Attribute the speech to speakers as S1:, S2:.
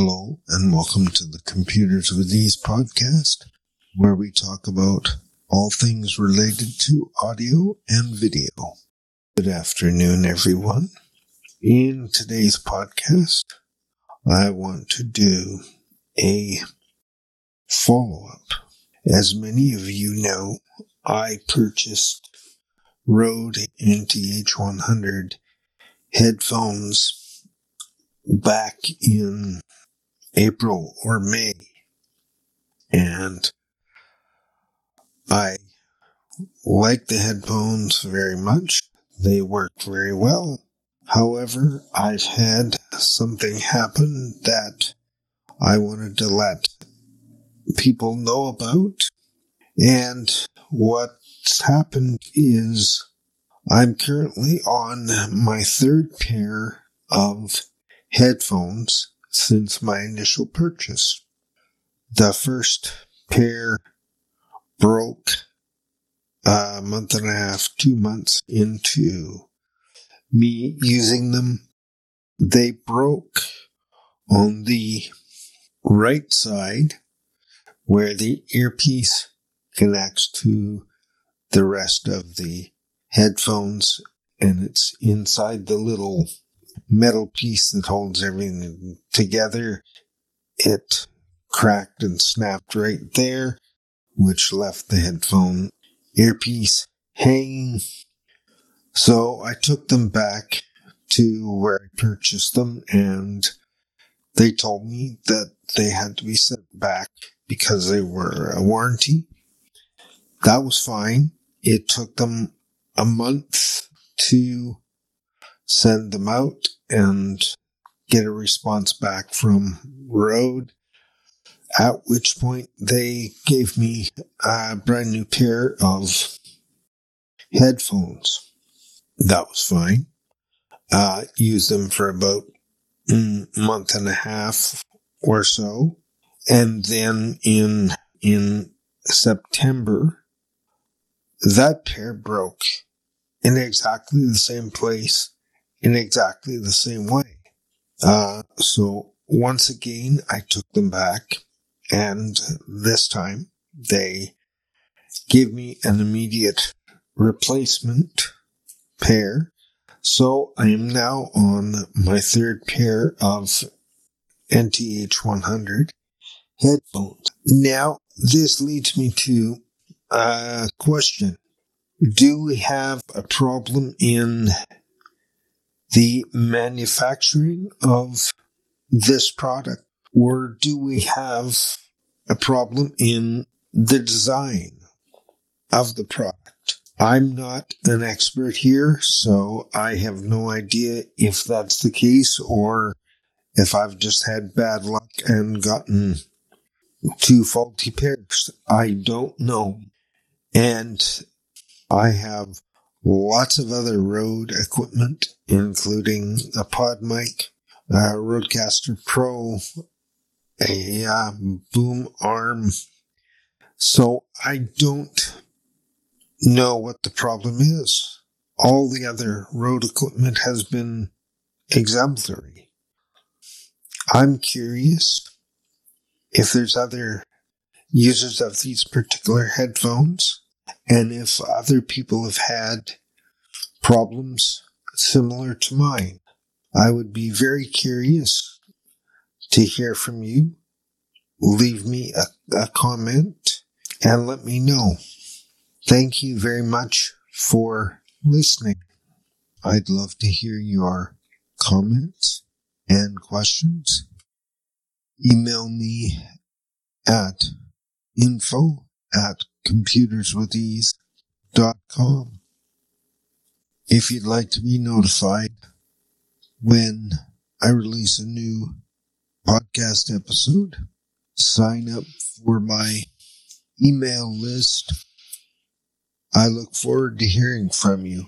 S1: Hello, and welcome to the Computers with Ease podcast, where we talk about all things related to audio and video. Good afternoon, everyone. In today's podcast, I want to do a follow up. As many of you know, I purchased Rode NTH100 headphones back in April or May. And I like the headphones very much. They work very well. However, I've had something happen that I wanted to let people know about. And what's happened is I'm currently on my third pair of headphones since my initial purchase. The first pair broke a month and a half, two months into me using them. They broke on the right side where the earpiece connects to the rest of the headphones and it's inside the little metal piece that holds everything together. It cracked and snapped right there, which left the headphone earpiece hanging. So I took them back to where I purchased them and they told me that they had to be sent back because they were a warranty. That was fine. It took them a month to send them out and get a response back from Rode. At which point they gave me a brand new pair of headphones. That was fine. Uh, used them for about a month and a half or so. And then in, in September, that pair broke in exactly the same place in exactly the same way. Uh, so once again, I took them back and this time they gave me an immediate replacement pair. So I am now on my third pair of NTH 100 headphones. Now, this leads me to a question. Do we have a problem in the manufacturing of this product? Or do we have a problem in the design of the product? I'm not an expert here, so I have no idea if that's the case or if I've just had bad luck and gotten two faulty pairs. I don't know. And I have lots of other Rode equipment, including a PodMic, a RodeCaster Pro, a uh, boom arm. So I don't know what the problem is. All the other Rode equipment has been exemplary. I'm curious if there's other users of these particular headphones and if other people have had problems similar to mine. I would be very curious to hear from you. Leave me a, a comment and let me know. Thank you very much for listening. I'd love to hear your comments and questions. Email me at info at computerswithease.com. If you'd like to be notified when I release a new podcast episode, sign up for my email list. I look forward to hearing from you.